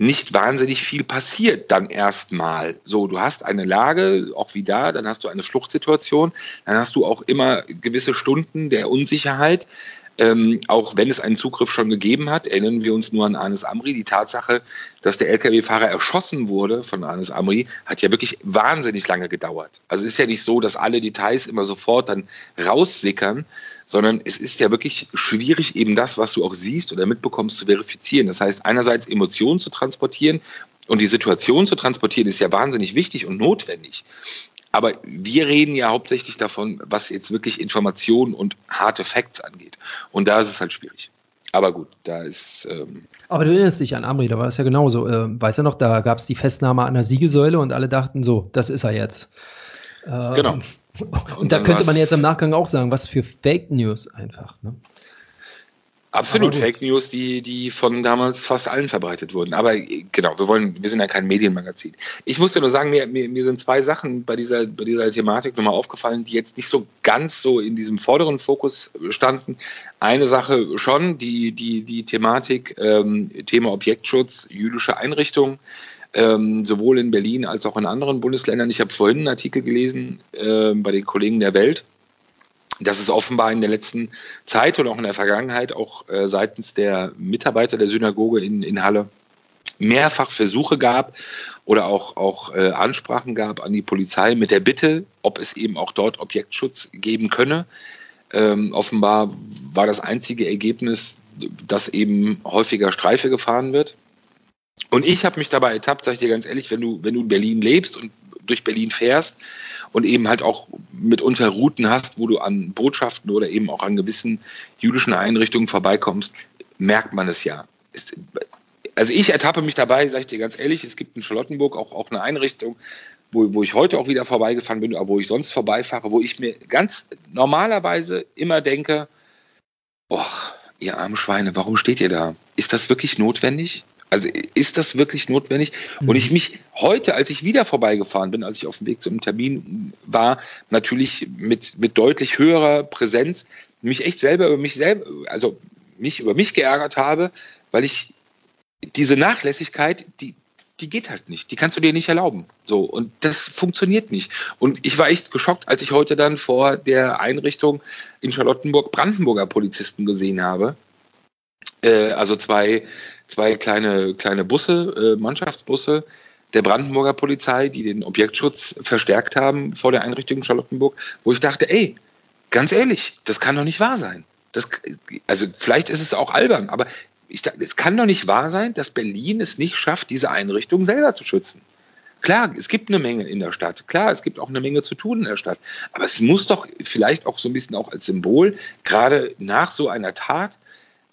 nicht wahnsinnig viel passiert dann erstmal. So, du hast eine Lage, auch wie da, dann hast du eine Fluchtsituation, dann hast du auch immer gewisse Stunden der Unsicherheit. Ähm, auch wenn es einen Zugriff schon gegeben hat, erinnern wir uns nur an Anis Amri. Die Tatsache, dass der Lkw-Fahrer erschossen wurde von Anis Amri, hat ja wirklich wahnsinnig lange gedauert. Also es ist ja nicht so, dass alle Details immer sofort dann raussickern, sondern es ist ja wirklich schwierig, eben das, was du auch siehst oder mitbekommst, zu verifizieren. Das heißt, einerseits Emotionen zu transportieren und die Situation zu transportieren, ist ja wahnsinnig wichtig und notwendig. Aber wir reden ja hauptsächlich davon, was jetzt wirklich Informationen und harte Facts angeht. Und da ist es halt schwierig. Aber gut, da ist. Ähm Aber du erinnerst dich an Amri, da war es ja genauso. Äh, weißt du noch, da gab es die Festnahme an der Siegesäule und alle dachten so, das ist er jetzt. Ähm, genau. (laughs) Und, und da könnte man jetzt im Nachgang auch sagen, was für Fake News einfach. Ne? Absolut, Fake News, die, die von damals fast allen verbreitet wurden. Aber genau, wir wollen, wir sind ja kein Medienmagazin. Ich muss nur sagen, mir, mir, mir sind zwei Sachen bei dieser, bei dieser Thematik nochmal aufgefallen, die jetzt nicht so ganz so in diesem vorderen Fokus standen. Eine Sache schon, die, die, die Thematik, ähm, Thema Objektschutz, jüdische Einrichtungen, ähm, sowohl in Berlin als auch in anderen Bundesländern. Ich habe vorhin einen Artikel gelesen äh, bei den Kollegen der Welt dass es offenbar in der letzten Zeit und auch in der Vergangenheit auch äh, seitens der Mitarbeiter der Synagoge in, in Halle mehrfach Versuche gab oder auch, auch äh, Ansprachen gab an die Polizei mit der Bitte, ob es eben auch dort Objektschutz geben könne. Ähm, offenbar war das einzige Ergebnis, dass eben häufiger Streife gefahren wird. Und ich habe mich dabei ertappt, sage ich dir ganz ehrlich, wenn du, wenn du in Berlin lebst und durch Berlin fährst und eben halt auch mitunter Routen hast, wo du an Botschaften oder eben auch an gewissen jüdischen Einrichtungen vorbeikommst, merkt man es ja. also ich ertappe mich dabei, sage ich dir ganz ehrlich, es gibt in Charlottenburg auch, auch eine Einrichtung, wo, wo ich heute auch wieder vorbeigefahren bin, aber wo ich sonst vorbeifahre, wo ich mir ganz normalerweise immer denke, boah, ihr armen Schweine, warum steht ihr da? Ist das wirklich notwendig? Also ist das wirklich notwendig? Mhm. Und ich mich heute, als ich wieder vorbeigefahren bin, als ich auf dem Weg zum Termin war, natürlich mit, mit deutlich höherer Präsenz, mich echt selber über mich selber, also mich über mich geärgert habe, weil ich diese Nachlässigkeit, die, die geht halt nicht. Die kannst du dir nicht erlauben. So. Und das funktioniert nicht. Und ich war echt geschockt, als ich heute dann vor der Einrichtung in Charlottenburg Brandenburger Polizisten gesehen habe. Äh, also zwei zwei kleine, kleine Busse, äh, Mannschaftsbusse der Brandenburger Polizei, die den Objektschutz verstärkt haben vor der Einrichtung in Charlottenburg, wo ich dachte, ey, ganz ehrlich, das kann doch nicht wahr sein. Das, also vielleicht ist es auch albern, aber ich, es kann doch nicht wahr sein, dass Berlin es nicht schafft, diese Einrichtung selber zu schützen. Klar, es gibt eine Menge in der Stadt. Klar, es gibt auch eine Menge zu tun in der Stadt. Aber es muss doch vielleicht auch so ein bisschen auch als Symbol, gerade nach so einer Tat,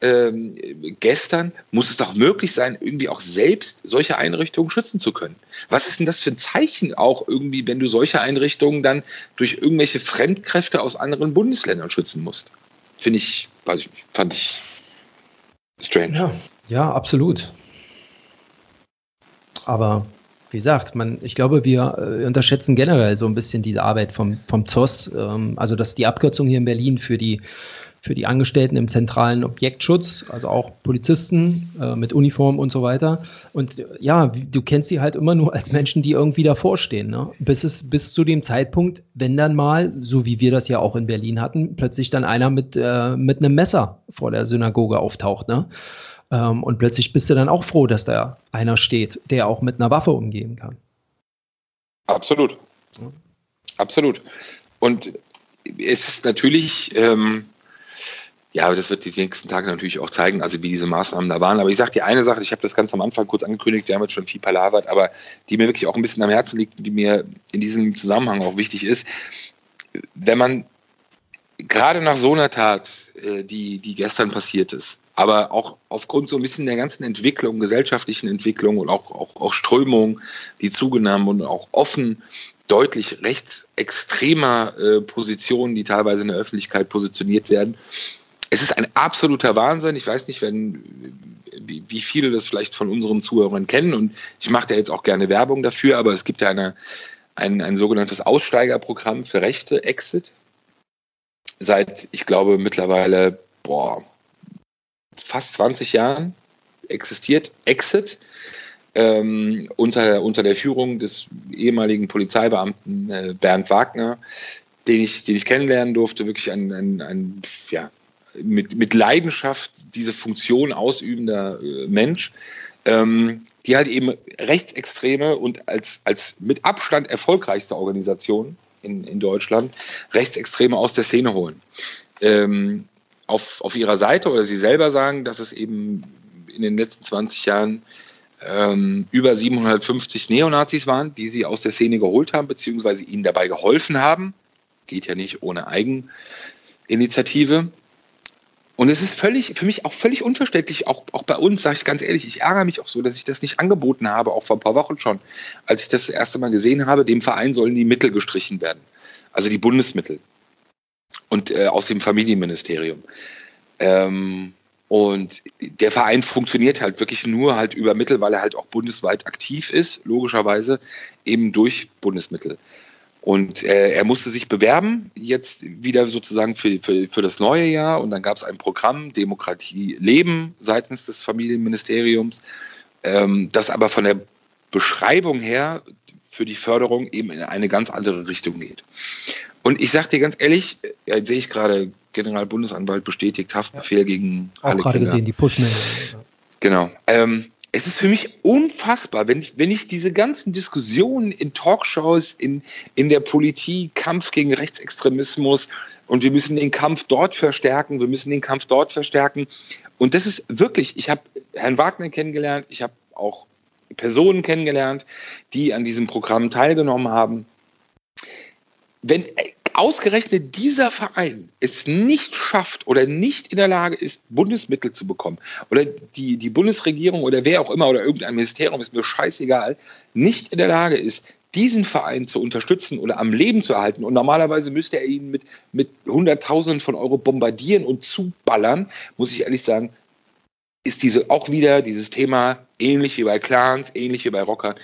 ähm, gestern muss es doch möglich sein, irgendwie auch selbst solche Einrichtungen schützen zu können. Was ist denn das für ein Zeichen auch irgendwie, wenn du solche Einrichtungen dann durch irgendwelche Fremdkräfte aus anderen Bundesländern schützen musst? Finde ich, weiß ich nicht, fand ich strange. Ja, ja, absolut. Aber wie gesagt, man, ich glaube, wir äh, unterschätzen generell so ein bisschen diese Arbeit vom, vom ZOS. Ähm, also das ist die Abkürzung hier in Berlin für die, für die Angestellten im zentralen Objektschutz, also auch Polizisten äh, mit Uniform und so weiter. Und ja, du kennst sie halt immer nur als Menschen, die irgendwie davor stehen. Ne? Bis, es, bis zu dem Zeitpunkt, wenn dann mal, so wie wir das ja auch in Berlin hatten, plötzlich dann einer mit, äh, mit einem Messer vor der Synagoge auftaucht. Ne? Ähm, und plötzlich bist du dann auch froh, dass da einer steht, der auch mit einer Waffe umgehen kann. Absolut. Ja. Absolut. Und es ist natürlich, ähm, ja, das wird die nächsten Tage natürlich auch zeigen, also wie diese Maßnahmen da waren. Aber ich sage dir eine Sache, ich habe das ganz am Anfang kurz angekündigt, wir haben jetzt schon viel palavert, aber die mir wirklich auch ein bisschen am Herzen liegt, die mir in diesem Zusammenhang auch wichtig ist. Wenn man gerade nach so einer Tat, äh, die, die gestern passiert ist, aber auch aufgrund so ein bisschen der ganzen Entwicklung, gesellschaftlichen Entwicklung und auch, auch, auch Strömungen, die zugenommen und auch offen deutlich rechtsextremer äh, Positionen, die teilweise in der Öffentlichkeit positioniert werden. Es ist ein absoluter Wahnsinn. Ich weiß nicht, wenn, wie, wie viele das vielleicht von unseren Zuhörern kennen. Und ich mache da jetzt auch gerne Werbung dafür, aber es gibt ja eine, ein, ein sogenanntes Aussteigerprogramm für Rechte, Exit, seit, ich glaube, mittlerweile, boah, fast 20 Jahren existiert, Exit, ähm, unter, unter der Führung des ehemaligen Polizeibeamten äh, Bernd Wagner, den ich, den ich kennenlernen durfte, wirklich ein, ein, ein ja, mit, mit Leidenschaft diese Funktion ausübender äh, Mensch, ähm, die halt eben rechtsextreme und als, als mit Abstand erfolgreichste Organisation in, in Deutschland Rechtsextreme aus der Szene holen. Ähm, auf, auf ihrer Seite oder sie selber sagen, dass es eben in den letzten 20 Jahren ähm, über 750 Neonazis waren, die sie aus der Szene geholt haben, beziehungsweise ihnen dabei geholfen haben. Geht ja nicht ohne Eigeninitiative. Und es ist völlig, für mich auch völlig unverständlich, auch, auch bei uns, sage ich ganz ehrlich, ich ärgere mich auch so, dass ich das nicht angeboten habe, auch vor ein paar Wochen schon, als ich das, das erste Mal gesehen habe, dem Verein sollen die Mittel gestrichen werden. Also die Bundesmittel und äh, aus dem Familienministerium. Ähm, und der Verein funktioniert halt wirklich nur halt über Mittel, weil er halt auch bundesweit aktiv ist, logischerweise eben durch Bundesmittel. Und äh, er musste sich bewerben, jetzt wieder sozusagen für, für, für das neue Jahr. Und dann gab es ein Programm, Demokratie leben, seitens des Familienministeriums, ähm, das aber von der Beschreibung her für die Förderung eben in eine ganz andere Richtung geht. Und ich sage dir ganz ehrlich, ja, jetzt sehe ich gerade, Generalbundesanwalt bestätigt Haftbefehl ja. gegen Auch alle gerade Kinder. gesehen, die Push-Mail. Genau. Ähm, es ist für mich unfassbar, wenn ich, wenn ich diese ganzen Diskussionen in Talkshows, in, in der Politik, Kampf gegen Rechtsextremismus und wir müssen den Kampf dort verstärken, wir müssen den Kampf dort verstärken. Und das ist wirklich, ich habe Herrn Wagner kennengelernt, ich habe auch Personen kennengelernt, die an diesem Programm teilgenommen haben. Wenn ausgerechnet dieser Verein es nicht schafft oder nicht in der Lage ist, Bundesmittel zu bekommen, oder die, die Bundesregierung oder wer auch immer oder irgendein Ministerium, ist mir scheißegal, nicht in der Lage ist, diesen Verein zu unterstützen oder am Leben zu erhalten. Und normalerweise müsste er ihn mit, mit Hunderttausenden von Euro bombardieren und zuballern, muss ich ehrlich sagen, ist diese auch wieder dieses Thema ähnlich wie bei Clans, ähnlich wie bei Rocker,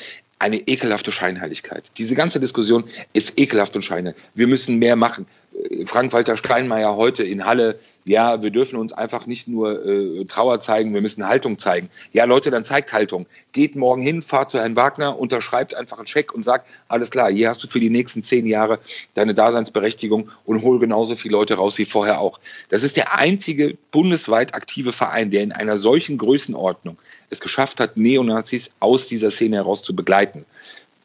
eine ekelhafte Scheinheiligkeit. Diese ganze Diskussion ist ekelhaft und scheinheilig. Wir müssen mehr machen. Äh, Frank-Walter Steinmeier heute in Halle, ja, wir dürfen uns einfach nicht nur äh, Trauer zeigen, wir müssen Haltung zeigen. Ja, Leute, dann zeigt Haltung. Geht morgen hin, fahrt zu Herrn Wagner, unterschreibt einfach einen Scheck und sagt, alles klar, hier hast du für die nächsten zehn Jahre deine Daseinsberechtigung und hol genauso viele Leute raus wie vorher auch. Das ist der einzige bundesweit aktive Verein, der in einer solchen Größenordnung es geschafft hat, Neonazis aus dieser Szene heraus zu begleiten.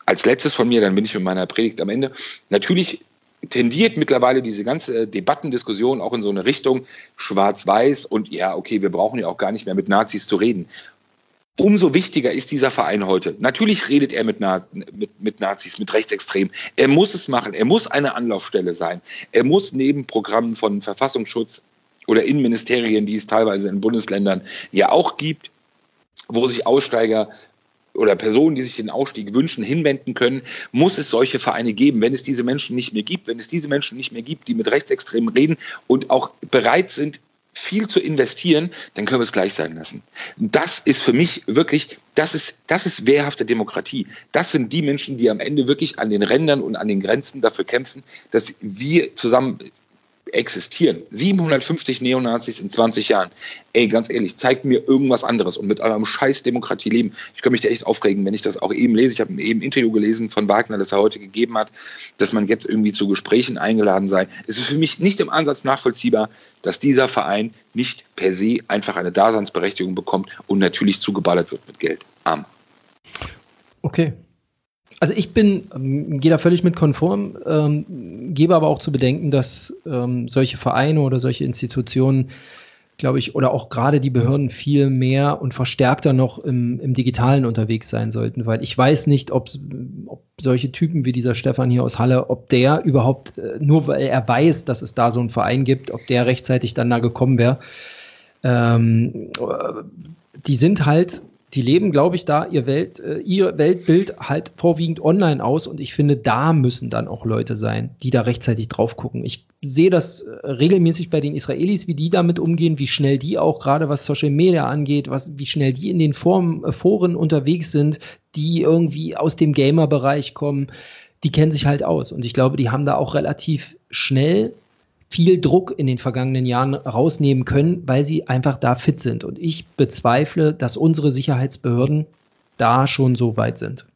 Als letztes von mir, dann bin ich mit meiner Predigt am Ende. Natürlich tendiert mittlerweile diese ganze Debattendiskussion auch in so eine Richtung schwarz-weiß und ja, okay, wir brauchen ja auch gar nicht mehr mit Nazis zu reden. Umso wichtiger ist dieser Verein heute. Natürlich redet er mit, Na mit, mit, Nazis, mit Rechtsextremen. Er muss es machen. Er muss eine Anlaufstelle sein. Er muss neben Programmen von Verfassungsschutz oder Innenministerien, die es teilweise in Bundesländern ja auch gibt, wo sich Aussteiger oder Personen, die sich den Ausstieg wünschen, hinwenden können, muss es solche Vereine geben. Wenn es diese Menschen nicht mehr gibt, wenn es diese Menschen nicht mehr gibt, die mit Rechtsextremen reden und auch bereit sind, viel zu investieren, dann können wir es gleich sein lassen. Das ist für mich wirklich, das ist, das ist wehrhafte Demokratie. Das sind die Menschen, die am Ende wirklich an den Rändern und an den Grenzen dafür kämpfen, dass wir zusammen existieren. 750 Neonazis in 20 Jahren. Ey, ganz ehrlich, zeigt mir irgendwas anderes und mit eurem scheiß Demokratie leben. Ich kann mich da echt aufregen, wenn ich das auch eben lese. Ich habe eben ein Interview gelesen von Wagner, das er heute gegeben hat, dass man jetzt irgendwie zu Gesprächen eingeladen sei. Es ist für mich nicht im Ansatz nachvollziehbar, dass dieser Verein nicht per se einfach eine Daseinsberechtigung bekommt und natürlich zugeballert wird mit Geld. Arm. Okay, also ich bin, ähm, gehe da völlig mit konform, ähm, gebe aber auch zu bedenken, dass ähm, solche Vereine oder solche Institutionen, glaube ich, oder auch gerade die Behörden viel mehr und verstärkter noch im, im Digitalen unterwegs sein sollten, weil ich weiß nicht, ob, ob solche Typen wie dieser Stefan hier aus Halle, ob der überhaupt, äh, nur weil er weiß, dass es da so einen Verein gibt, ob der rechtzeitig dann da gekommen wäre. Ähm, äh, die sind halt die leben, glaube ich, da ihr, Welt, äh, ihr Weltbild halt vorwiegend online aus und ich finde, da müssen dann auch Leute sein, die da rechtzeitig drauf gucken. Ich sehe das äh, regelmäßig bei den Israelis, wie die damit umgehen, wie schnell die auch gerade was Social Media angeht, was, wie schnell die in den Foren, äh, Foren unterwegs sind, die irgendwie aus dem Gamer-Bereich kommen. Die kennen sich halt aus und ich glaube, die haben da auch relativ schnell viel Druck in den vergangenen Jahren rausnehmen können, weil sie einfach da fit sind. Und ich bezweifle, dass unsere Sicherheitsbehörden da schon so weit sind.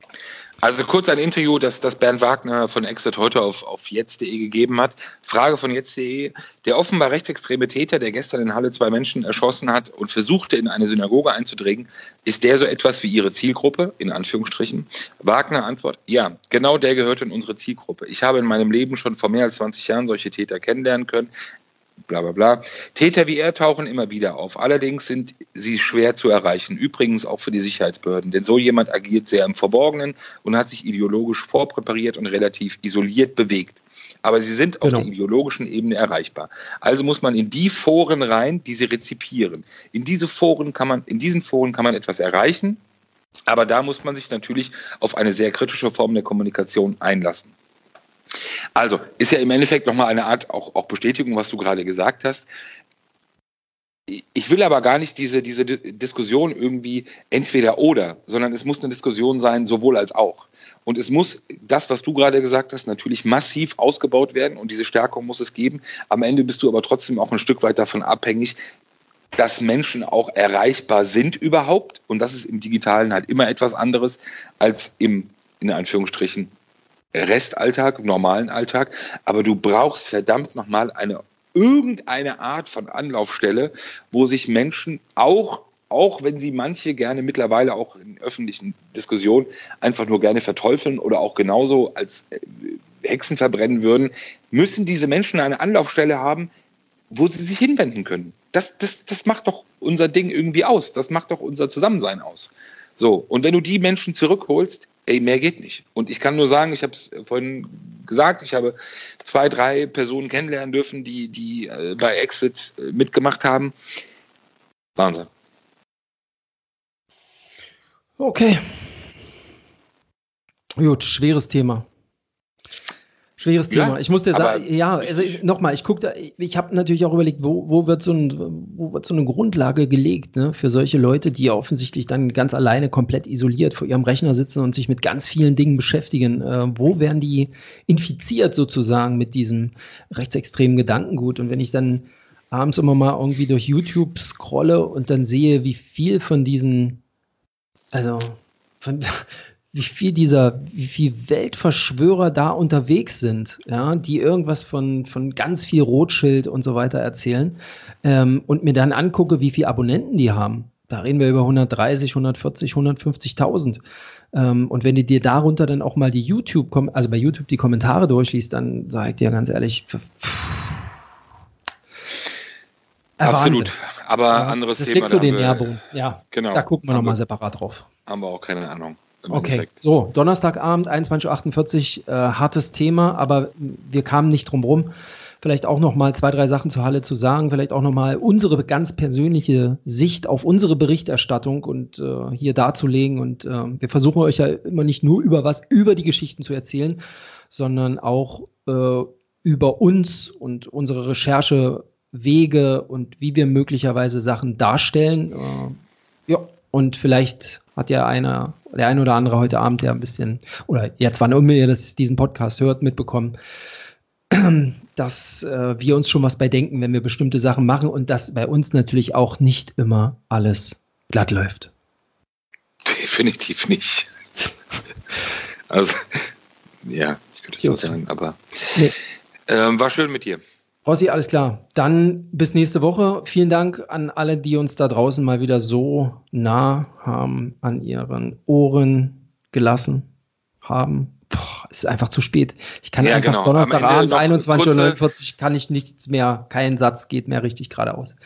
Also kurz ein Interview, das, das Bernd Wagner von Exit heute auf, auf jetzt.de gegeben hat. Frage von jetzt.de. Der offenbar rechtsextreme Täter, der gestern in Halle zwei Menschen erschossen hat und versuchte, in eine Synagoge einzudringen, ist der so etwas wie Ihre Zielgruppe, in Anführungsstrichen? Wagner Antwort, ja, genau der gehört in unsere Zielgruppe. Ich habe in meinem Leben schon vor mehr als 20 Jahren solche Täter kennenlernen können bla bla bla. Täter wie er tauchen immer wieder auf. Allerdings sind sie schwer zu erreichen, übrigens auch für die Sicherheitsbehörden. Denn so jemand agiert sehr im Verborgenen und hat sich ideologisch vorpräpariert und relativ isoliert bewegt. Aber sie sind auf genau. der ideologischen Ebene erreichbar. Also muss man in die Foren rein, die sie rezipieren. In diese Foren kann man, in diesen Foren kann man etwas erreichen, aber da muss man sich natürlich auf eine sehr kritische Form der Kommunikation einlassen. Also ist ja im Endeffekt nochmal eine Art auch, auch Bestätigung, was du gerade gesagt hast. Ich will aber gar nicht diese, diese Diskussion irgendwie entweder oder, sondern es muss eine Diskussion sein, sowohl als auch. Und es muss das, was du gerade gesagt hast, natürlich massiv ausgebaut werden und diese Stärkung muss es geben. Am Ende bist du aber trotzdem auch ein Stück weit davon abhängig, dass Menschen auch erreichbar sind überhaupt. Und das ist im Digitalen halt immer etwas anderes als im, in Anführungsstrichen, Restalltag, normalen Alltag, aber du brauchst verdammt nochmal eine irgendeine Art von Anlaufstelle, wo sich Menschen auch auch wenn sie manche gerne mittlerweile auch in öffentlichen Diskussionen einfach nur gerne verteufeln oder auch genauso als äh, Hexen verbrennen würden, müssen diese Menschen eine Anlaufstelle haben, wo sie sich hinwenden können. Das, das, das macht doch unser Ding irgendwie aus. Das macht doch unser Zusammensein aus. So, und wenn du die Menschen zurückholst, ey, mehr geht nicht. Und ich kann nur sagen, ich habe es vorhin gesagt, ich habe zwei, drei Personen kennenlernen dürfen, die, die äh, bei Exit äh, mitgemacht haben. Wahnsinn. Okay. Gut, schweres Thema. Schweres Thema. Ja, ich muss dir sagen, ja, also nochmal, ich gucke da, ich habe natürlich auch überlegt, wo, wo, wird so ein, wo wird so eine Grundlage gelegt ne, für solche Leute, die offensichtlich dann ganz alleine komplett isoliert vor ihrem Rechner sitzen und sich mit ganz vielen Dingen beschäftigen. Äh, wo werden die infiziert sozusagen mit diesem rechtsextremen Gedankengut? Und wenn ich dann abends immer mal irgendwie durch YouTube scrolle und dann sehe, wie viel von diesen, also von, wie viel dieser, wie viel Weltverschwörer da unterwegs sind, ja, die irgendwas von, von ganz viel Rotschild und so weiter erzählen ähm, und mir dann angucke, wie viele Abonnenten die haben. Da reden wir über 130, 140, 150.000. Ähm, und wenn du dir darunter dann auch mal die YouTube, also bei YouTube die Kommentare durchliest, dann sage ich dir ganz ehrlich, pff, Absolut. Wahnsinn. Aber ja, anderes das Thema. Das liegt so den Nährboden. Ja, genau. Da gucken wir nochmal separat drauf. Haben wir auch keine Ahnung. Okay, Endeffekt. so, Donnerstagabend, 21.48 Uhr, äh, hartes Thema, aber wir kamen nicht drum rum. Vielleicht auch noch mal zwei, drei Sachen zur Halle zu sagen, vielleicht auch noch mal unsere ganz persönliche Sicht auf unsere Berichterstattung und äh, hier darzulegen. Und äh, wir versuchen euch ja immer nicht nur über was, über die Geschichten zu erzählen, sondern auch äh, über uns und unsere Recherche Wege und wie wir möglicherweise Sachen darstellen. Äh, ja, und vielleicht hat ja einer, der ein oder andere heute Abend ja ein bisschen, oder jetzt wann immer ihr das, diesen Podcast hört, mitbekommen, (clears throat) dass äh, wir uns schon was bei denken, wenn wir bestimmte Sachen machen und dass bei uns natürlich auch nicht immer alles glatt läuft. Definitiv nicht. (laughs) also, ja, ich könnte es so sagen, aber nee. ähm, war schön mit dir. Rossi, alles klar. Dann bis nächste Woche. Vielen Dank an alle, die uns da draußen mal wieder so nah haben, an ihren Ohren gelassen haben. Boah, ist einfach zu spät. Ich kann ja, einfach genau. Donnerstagabend 21.49 Uhr kann ich nichts mehr, kein Satz geht mehr richtig geradeaus.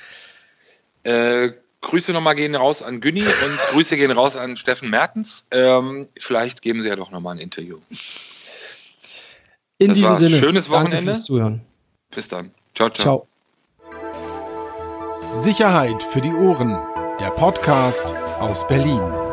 Äh, Grüße nochmal gehen raus an Günni und Grüße gehen raus an Steffen Mertens. Ähm, vielleicht geben sie ja doch nochmal ein Interview. In das diesem Sinne. Schönes Wochenende. Danke fürs Zuhören. Bis dann. Ciao, ciao. ciao. Sicherheit für die Ohren. Der Podcast aus Berlin.